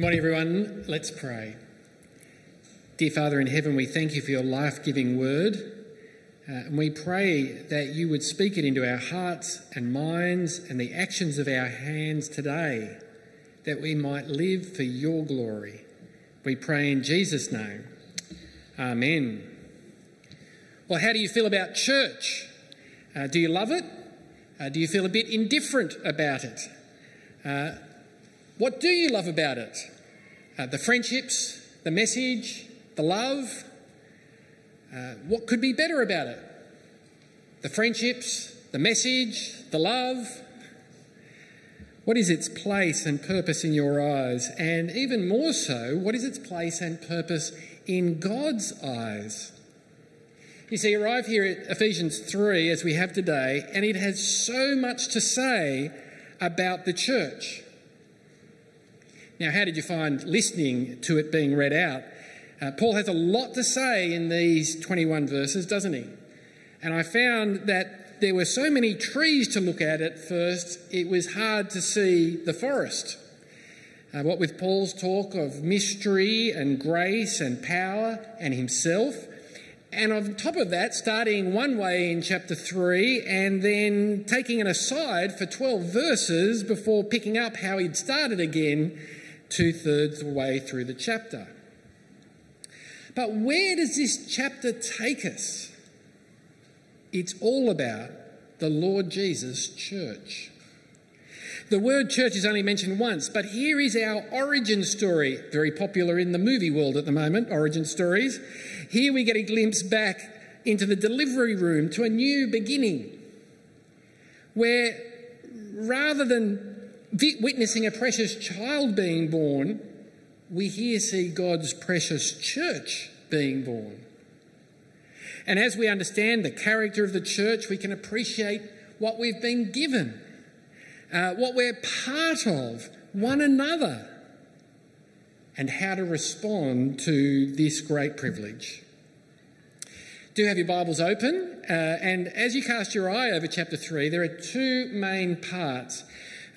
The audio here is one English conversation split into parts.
Morning, everyone. Let's pray. Dear Father in heaven, we thank you for your life giving word. Uh, and we pray that you would speak it into our hearts and minds and the actions of our hands today, that we might live for your glory. We pray in Jesus' name. Amen. Well, how do you feel about church? Uh, do you love it? Uh, do you feel a bit indifferent about it? What do you love about it? Uh, the friendships, the message, the love? Uh, what could be better about it? The friendships, the message, the love? What is its place and purpose in your eyes? And even more so, what is its place and purpose in God's eyes? You see, arrive here at Ephesians 3 as we have today, and it has so much to say about the church. Now, how did you find listening to it being read out? Uh, Paul has a lot to say in these 21 verses, doesn't he? And I found that there were so many trees to look at at first, it was hard to see the forest. Uh, what with Paul's talk of mystery and grace and power and himself, and on top of that, starting one way in chapter 3 and then taking an aside for 12 verses before picking up how he'd started again two thirds of the way through the chapter. But where does this chapter take us? It's all about the Lord Jesus church. The word church is only mentioned once, but here is our origin story, very popular in the movie world at the moment, origin stories. Here we get a glimpse back into the delivery room to a new beginning, where rather than witnessing a precious child being born, we here see God's precious church being born. And as we understand the character of the church, we can appreciate what we've been given, uh, what we're part of, one another, and how to respond to this great privilege. Do have your Bibles open, uh, and as you cast your eye over chapter 3, there are two main parts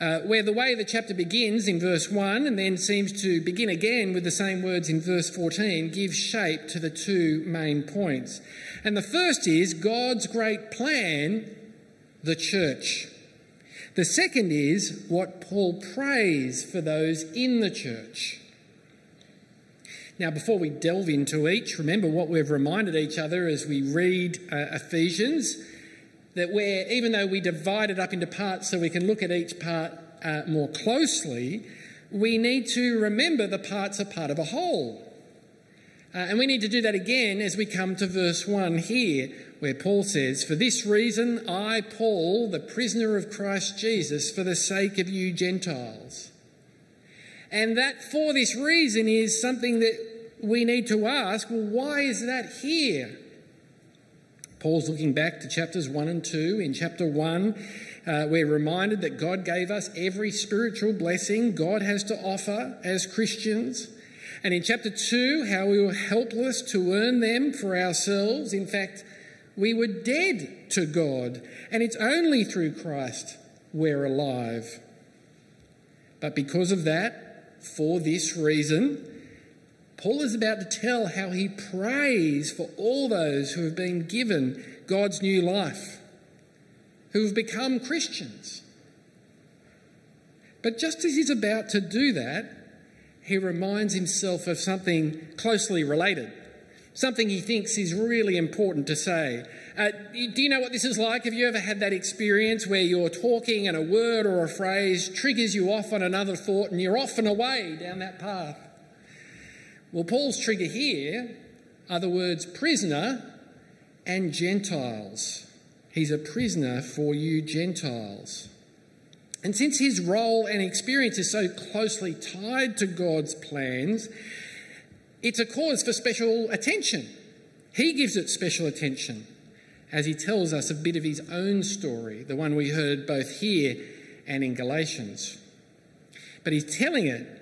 uh, where the way the chapter begins in verse 1 and then seems to begin again with the same words in verse 14 gives shape to the two main points. And the first is God's great plan, the church. The second is what Paul prays for those in the church. Now, before we delve into each, remember what we've reminded each other as we read uh, Ephesians that where, even though we divide it up into parts so we can look at each part uh, more closely, we need to remember the parts are part of a whole. Uh, and we need to do that again as we come to verse 1 here, where Paul says, For this reason, I, Paul, the prisoner of Christ Jesus, for the sake of you Gentiles. And that for this reason is something that we need to ask well, why is that here? Paul's looking back to chapters 1 and 2. In chapter 1, uh, we're reminded that God gave us every spiritual blessing God has to offer as Christians. And in chapter 2, how we were helpless to earn them for ourselves. In fact, we were dead to God, and it's only through Christ we're alive. But because of that, for this reason, Paul is about to tell how he prays for all those who have been given God's new life, who have become Christians. But just as he's about to do that, he reminds himself of something closely related, something he thinks is really important to say. Uh, do you know what this is like? Have you ever had that experience where you're talking and a word or a phrase triggers you off on another thought and you're off and away down that path? Well, Paul's trigger here are the words prisoner and Gentiles. He's a prisoner for you Gentiles. And since his role and experience is so closely tied to God's plans, it's a cause for special attention. He gives it special attention as he tells us a bit of his own story, the one we heard both here and in Galatians. But he's telling it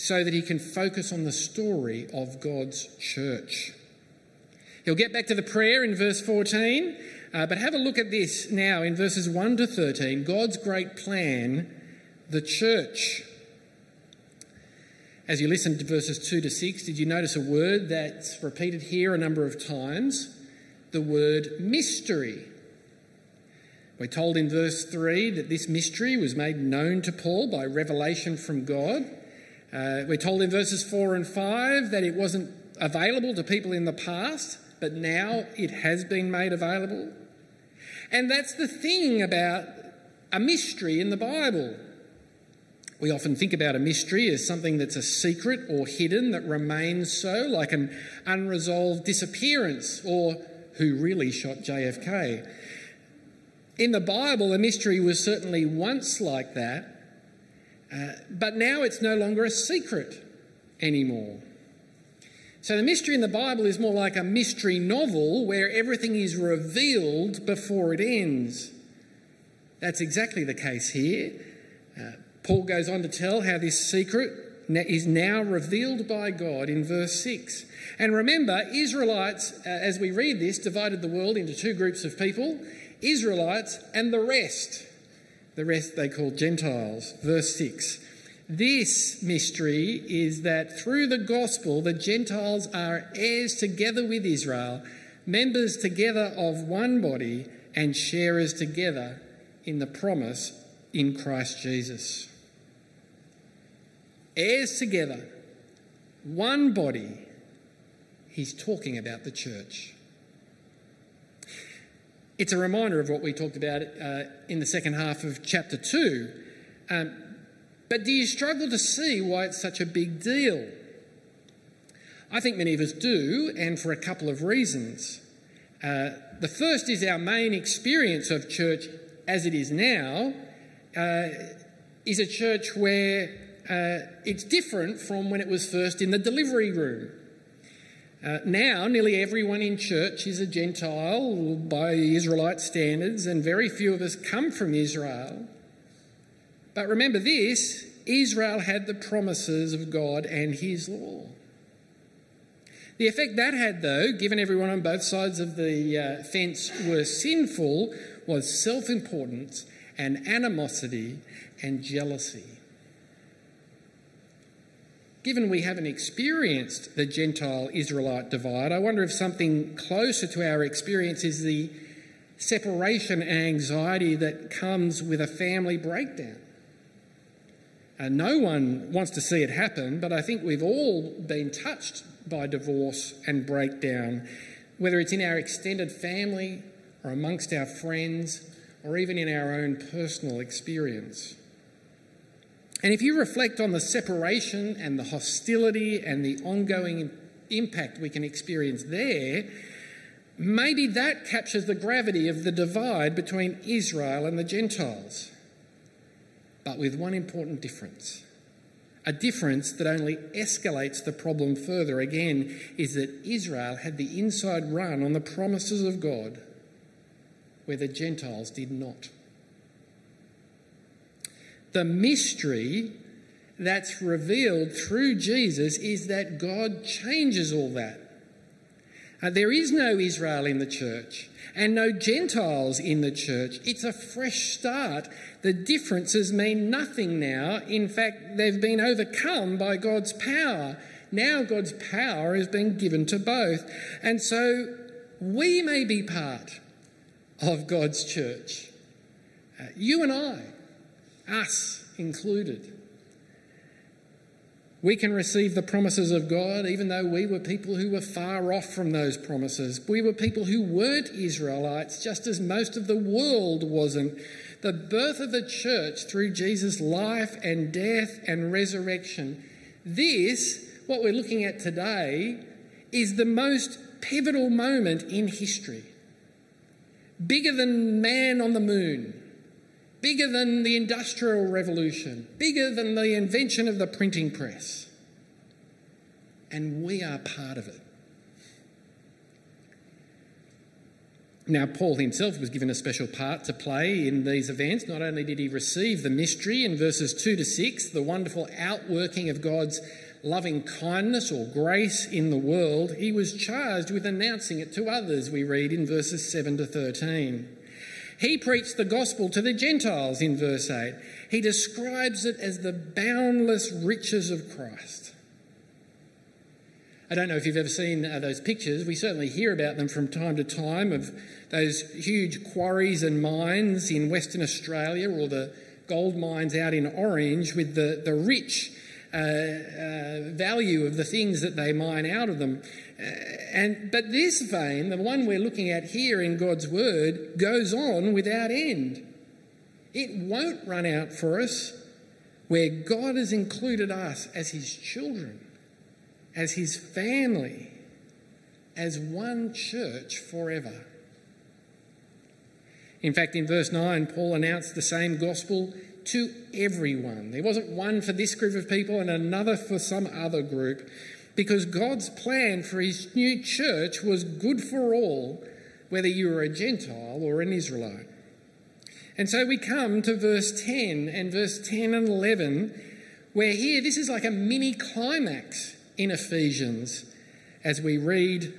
so that he can focus on the story of God's church. He'll get back to the prayer in verse 14, uh, but have a look at this now in verses 1 to 13 God's great plan, the church. As you listened to verses 2 to 6, did you notice a word that's repeated here a number of times? The word mystery. We're told in verse 3 that this mystery was made known to Paul by revelation from God. Uh, we're told in verses 4 and 5 that it wasn't available to people in the past, but now it has been made available. And that's the thing about a mystery in the Bible. We often think about a mystery as something that's a secret or hidden that remains so, like an unresolved disappearance or who really shot JFK. In the Bible, a mystery was certainly once like that, uh, but now it's no longer a secret anymore. So the mystery in the Bible is more like a mystery novel where everything is revealed before it ends. That's exactly the case here. Uh, Paul goes on to tell how this secret is now revealed by God in verse 6. And remember, Israelites, uh, as we read this, divided the world into two groups of people Israelites and the rest. The rest they called Gentiles. Verse 6. This mystery is that through the gospel, the Gentiles are heirs together with Israel, members together of one body, and sharers together in the promise in Christ Jesus heirs together, one body. He's talking about the church. It's a reminder of what we talked about uh, in the second half of chapter 2. Um, but do you struggle to see why it's such a big deal? I think many of us do, and for a couple of reasons. Uh, the first is our main experience of church as it is now uh, is a church where uh, it's different from when it was first in the delivery room. Uh, now, nearly everyone in church is a Gentile by Israelite standards, and very few of us come from Israel. But remember this Israel had the promises of God and His law. The effect that had, though, given everyone on both sides of the uh, fence were sinful, was self importance and animosity and jealousy. Given we haven't experienced the Gentile Israelite divide, I wonder if something closer to our experience is the separation anxiety that comes with a family breakdown. And no one wants to see it happen, but I think we've all been touched by divorce and breakdown, whether it's in our extended family or amongst our friends or even in our own personal experience. And if you reflect on the separation and the hostility and the ongoing impact we can experience there, maybe that captures the gravity of the divide between Israel and the Gentiles. But with one important difference. A difference that only escalates the problem further again is that Israel had the inside run on the promises of God, where the Gentiles did not. The mystery that's revealed through Jesus is that God changes all that. Uh, there is no Israel in the church and no Gentiles in the church. It's a fresh start. The differences mean nothing now. In fact, they've been overcome by God's power. Now God's power has been given to both. And so we may be part of God's church. Uh, you and I us included. We can receive the promises of God even though we were people who were far off from those promises. We were people who weren't Israelites, just as most of the world wasn't. The birth of the church through Jesus' life and death and resurrection. This, what we're looking at today, is the most pivotal moment in history. Bigger than man on the moon bigger than the Industrial Revolution, bigger than the invention of the printing press. And we are part of it. Now, Paul himself was given a special part to play in these events. Not only did he receive the mystery in verses 2 to 6, the wonderful outworking of God's loving kindness or grace in the world, he was charged with announcing it to others, we read in verses 7 to 13. He preached the gospel to the Gentiles in verse 8. He describes it as the boundless riches of Christ. I don't know if you've ever seen uh, those pictures. We certainly hear about them from time to time of those huge quarries and mines in Western Australia or the gold mines out in Orange with the, the rich uh, uh, value of the things that they mine out of them. Uh, and, but this vein, the one we're looking at here in God's Word, goes on without end. It won't run out for us where God has included us as His children, as His family, as one church forever. In fact, in verse 9, Paul announced the same gospel to everyone. There wasn't one for this group of people and another for some other group, because God's plan for his new church was good for all, whether you were a Gentile or an Israelite. And so we come to verse 10 and verse 10 and 11, where here this is like a mini climax in Ephesians as we read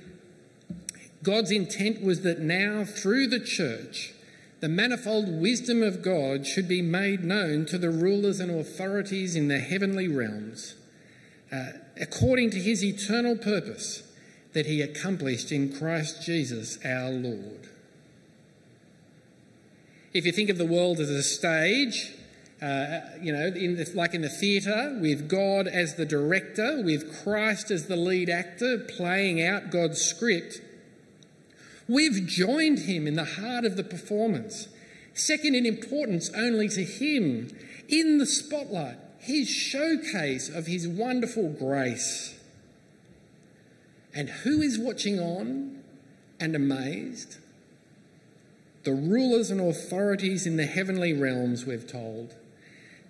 God's intent was that now, through the church, the manifold wisdom of God should be made known to the rulers and authorities in the heavenly realms, uh, according to his eternal purpose that he accomplished in Christ Jesus our Lord. If you think of the world as a stage, uh, you know, in the, like in the theatre, with God as the director, with Christ as the lead actor, playing out God's script, We've joined him in the heart of the performance. Second in importance only to him, in the spotlight, his showcase of his wonderful grace. And who is watching on and amazed? The rulers and authorities in the heavenly realms, we've told.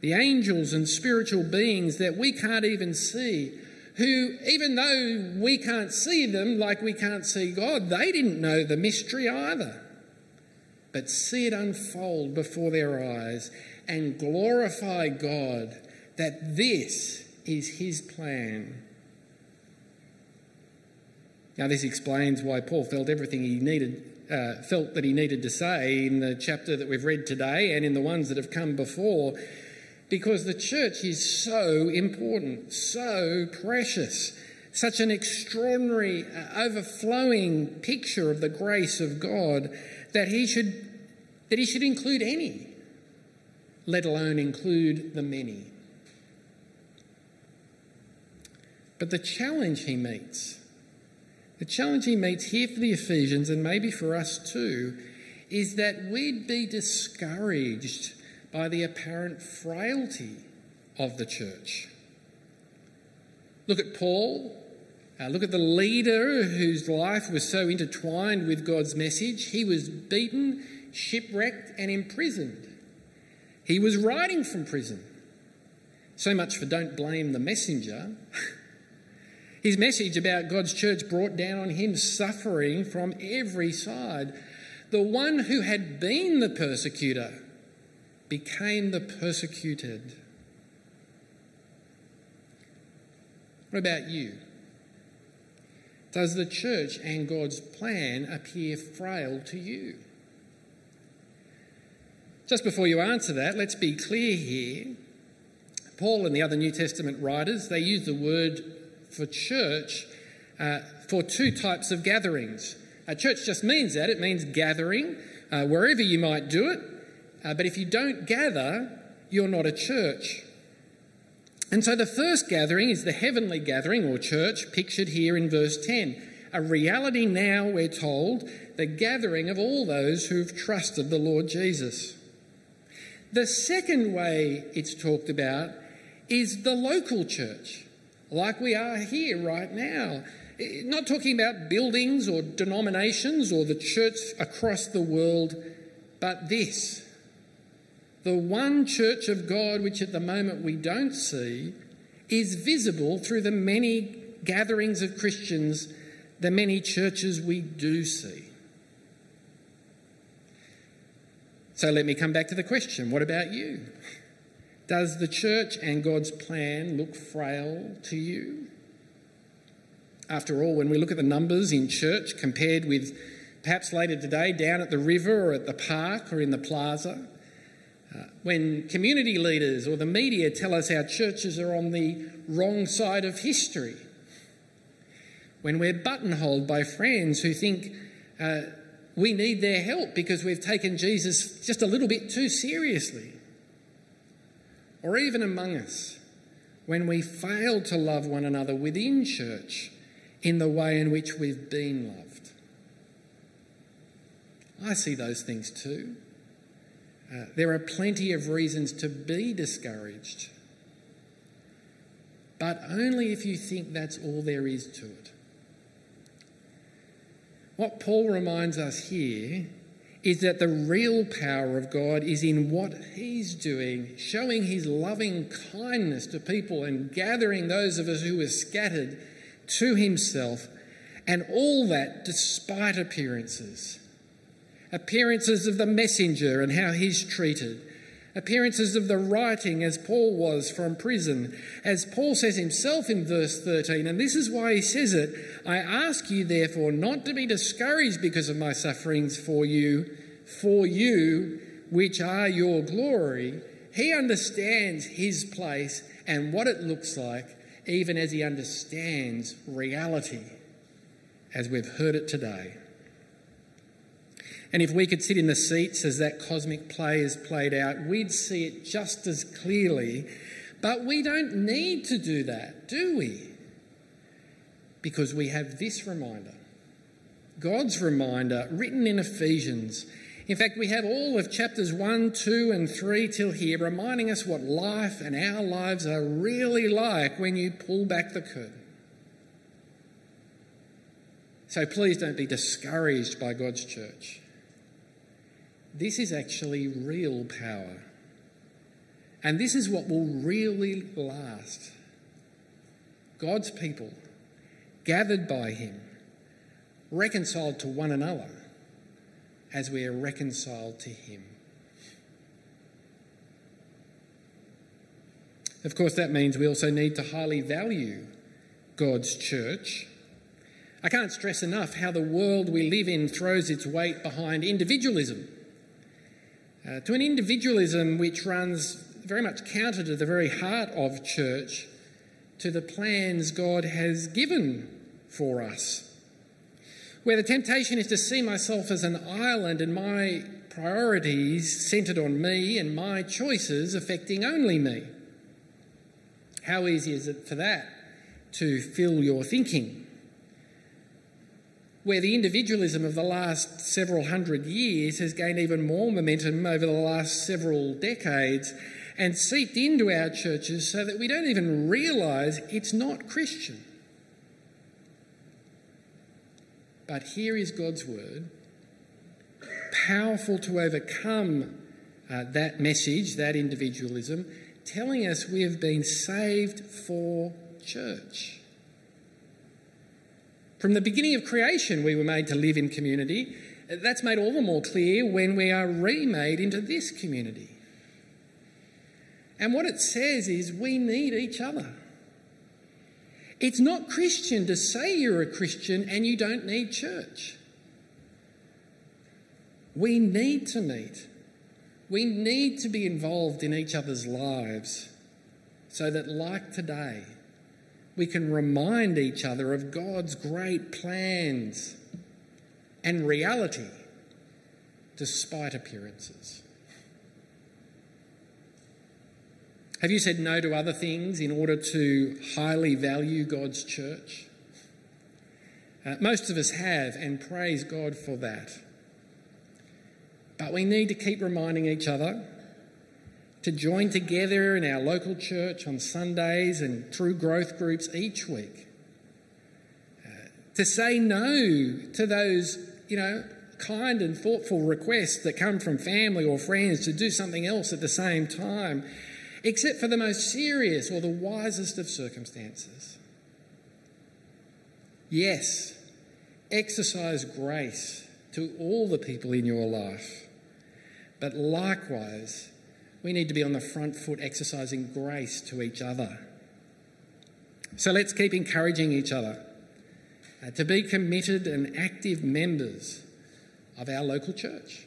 The angels and spiritual beings that we can't even see, who, even though we can't see them like we can't see God, they didn't know the mystery either. But see it unfold before their eyes and glorify God that this is His plan. Now, this explains why Paul felt everything he needed, uh, felt that he needed to say in the chapter that we've read today and in the ones that have come before because the church is so important, so precious, such an extraordinary, uh, overflowing picture of the grace of God that he should that he should include any, let alone include the many. But the challenge he meets, the challenge he meets here for the Ephesians and maybe for us too, is that we'd be discouraged by the apparent frailty of the church. Look at Paul. Uh, look at the leader whose life was so intertwined with God's message. He was beaten, shipwrecked, and imprisoned. He was writing from prison. So much for don't blame the messenger. His message about God's church brought down on him suffering from every side. The one who had been the persecutor became the persecuted. What about you? Does the church and God's plan appear frail to you? Just before you answer that, let's be clear here. Paul and the other New Testament writers, they use the word for church uh, for two types of gatherings. A church just means that, it means gathering, uh, wherever you might do it, uh, but if you don't gather, you're not a church. And so the first gathering is the heavenly gathering or church, pictured here in verse 10. A reality now, we're told, the gathering of all those who've trusted the Lord Jesus. The second way it's talked about is the local church, like we are here right now. Not talking about buildings or denominations or the church across the world, but this the one church of God, which at the moment we don't see, is visible through the many gatherings of Christians, the many churches we do see. So let me come back to the question what about you? Does the church and God's plan look frail to you? After all, when we look at the numbers in church compared with perhaps later today down at the river or at the park or in the plaza, when community leaders or the media tell us our churches are on the wrong side of history, when we're buttonholed by friends who think uh, we need their help because we've taken Jesus just a little bit too seriously. Or even among us, when we fail to love one another within church in the way in which we've been loved. I see those things too. Uh, there are plenty of reasons to be discouraged, but only if you think that's all there is to it. What Paul reminds us here is that the real power of God is in what He's doing, showing His loving kindness to people and gathering those of us who are scattered to Himself, and all that despite appearances appearances of the messenger and how he's treated, appearances of the writing as Paul was from prison. As Paul says himself in verse 13, and this is why he says it I ask you, therefore, not to be discouraged because of my sufferings for you, for you, which are your glory. He understands his place and what it looks like, even as he understands reality, as we've heard it today. And if we could sit in the seats as that cosmic play is played out, we'd see it just as clearly. But we don't need to do that, do we? Because we have this reminder God's reminder written in Ephesians. In fact, we have all of chapters 1, 2, and 3 till here reminding us what life and our lives are really like when you pull back the curtain. So please don't be discouraged by God's church. This is actually real power. And this is what will really last. God's people, gathered by Him, reconciled to one another as we are reconciled to Him. Of course, that means we also need to highly value God's church. I can't stress enough how the world we live in throws its weight behind individualism uh, to an individualism which runs very much counter to the very heart of church, to the plans God has given for us. Where the temptation is to see myself as an island and my priorities centred on me and my choices affecting only me. How easy is it for that to fill your thinking? Where the individualism of the last several hundred years has gained even more momentum over the last several decades and seeped into our churches so that we don't even realise it's not Christian. But here is God's word, powerful to overcome uh, that message, that individualism, telling us we have been saved for church. From the beginning of creation, we were made to live in community. That's made all the more clear when we are remade into this community. And what it says is we need each other. It's not Christian to say you're a Christian and you don't need church. We need to meet. We need to be involved in each other's lives so that, like today, we can remind each other of God's great plans and reality despite appearances. Have you said no to other things in order to highly value God's church? Uh, most of us have, and praise God for that. But we need to keep reminding each other to join together in our local church on Sundays and through growth groups each week. Uh, to say no to those, you know, kind and thoughtful requests that come from family or friends to do something else at the same time, except for the most serious or the wisest of circumstances. Yes, exercise grace to all the people in your life, but likewise, we need to be on the front foot exercising grace to each other. So let's keep encouraging each other uh, to be committed and active members of our local church.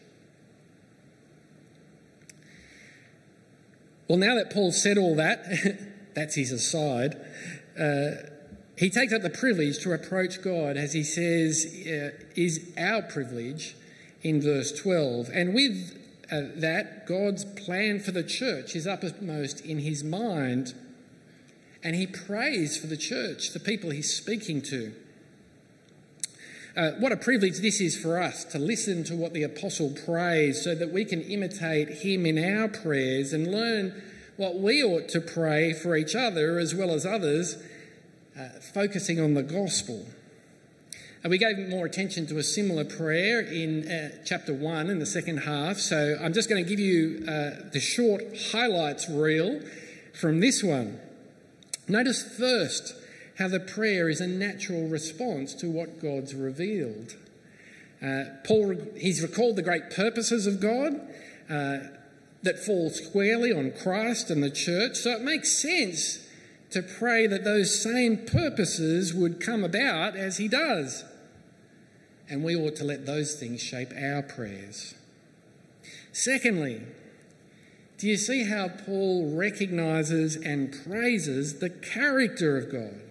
Well, now that Paul said all that, that's his aside, uh, he takes up the privilege to approach God, as he says, uh, is our privilege in verse 12. And with uh, that, God's plan for the church is uppermost in his mind. And he prays for the church, the people he's speaking to. Uh, what a privilege this is for us to listen to what the apostle prays so that we can imitate him in our prayers and learn what we ought to pray for each other as well as others uh, focusing on the gospel. And we gave more attention to a similar prayer in uh, chapter 1 in the second half. So I'm just going to give you uh, the short highlights reel from this one. Notice first how the prayer is a natural response to what God's revealed. Uh, Paul, he's recalled the great purposes of God uh, that fall squarely on Christ and the church. So it makes sense to pray that those same purposes would come about as he does. And we ought to let those things shape our prayers. Secondly, do you see how Paul recognizes and praises the character of God?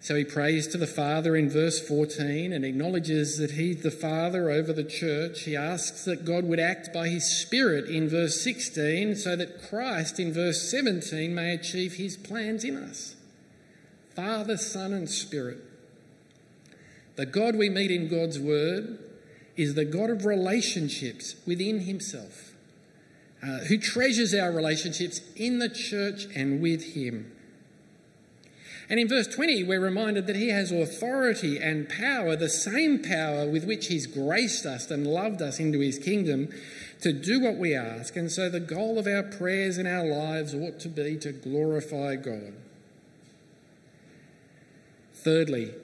So he prays to the Father in verse 14 and acknowledges that he's the Father over the church. He asks that God would act by his Spirit in verse 16 so that Christ in verse 17 may achieve his plans in us. Father, Son, and Spirit. The God we meet in God's Word is the God of relationships within himself, uh, who treasures our relationships in the church and with him. And in verse 20, we're reminded that he has authority and power, the same power with which he's graced us and loved us into his kingdom to do what we ask. And so the goal of our prayers and our lives ought to be to glorify God. Thirdly,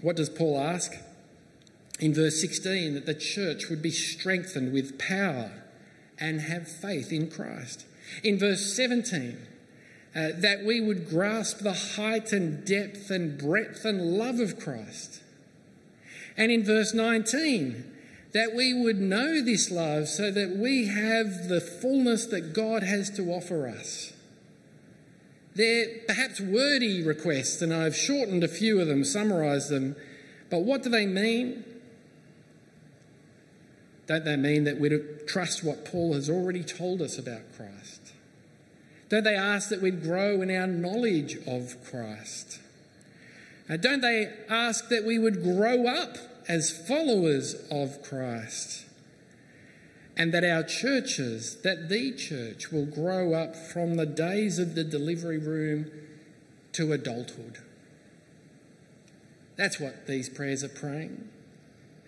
what does Paul ask? In verse 16, that the church would be strengthened with power and have faith in Christ. In verse 17, uh, that we would grasp the height and depth and breadth and love of Christ. And in verse 19, that we would know this love so that we have the fullness that God has to offer us. They're perhaps wordy requests, and I've shortened a few of them, summarised them, but what do they mean? Don't they mean that we trust what Paul has already told us about Christ? Don't they ask that we'd grow in our knowledge of Christ? Uh, don't they ask that we would grow up as followers of Christ? And that our churches, that the church, will grow up from the days of the delivery room to adulthood. That's what these prayers are praying.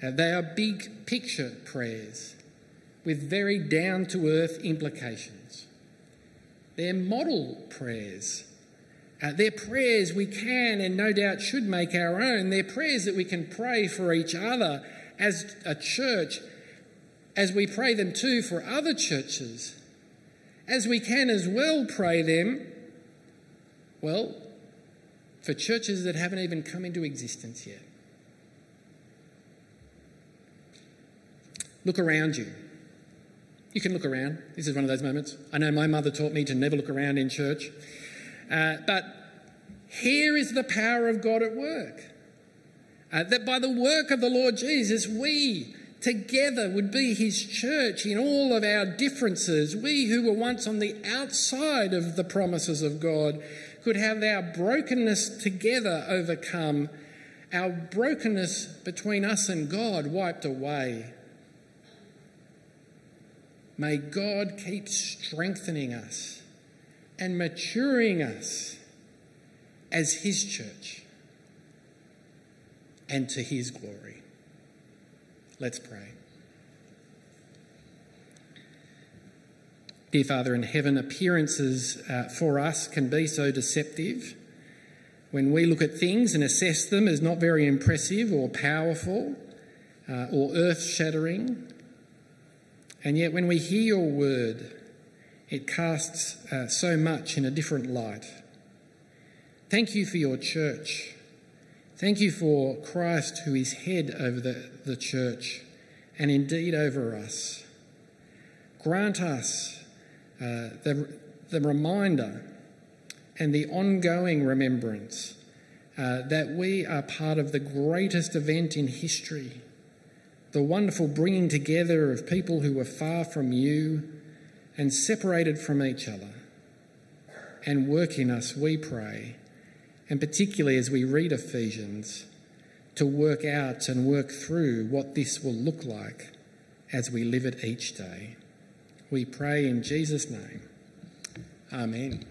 They are big picture prayers with very down to earth implications. They're model prayers. Uh, they're prayers we can and no doubt should make our own. They're prayers that we can pray for each other as a church, as we pray them too for other churches, as we can as well pray them, well, for churches that haven't even come into existence yet. Look around you. You can look around. This is one of those moments. I know my mother taught me to never look around in church. Uh, but here is the power of God at work. Uh, that by the work of the Lord Jesus, we together would be his church in all of our differences. We who were once on the outside of the promises of God could have our brokenness together overcome, our brokenness between us and God wiped away. May God keep strengthening us and maturing us as His church and to His glory. Let's pray. Dear Father in heaven, appearances uh, for us can be so deceptive. When we look at things and assess them as not very impressive or powerful uh, or earth shattering, and yet, when we hear your word, it casts uh, so much in a different light. Thank you for your church. Thank you for Christ, who is head over the, the church and indeed over us. Grant us uh, the, the reminder and the ongoing remembrance uh, that we are part of the greatest event in history, the wonderful bringing together of people who were far from you and separated from each other. And work in us, we pray, and particularly as we read Ephesians, to work out and work through what this will look like as we live it each day. We pray in Jesus' name. Amen.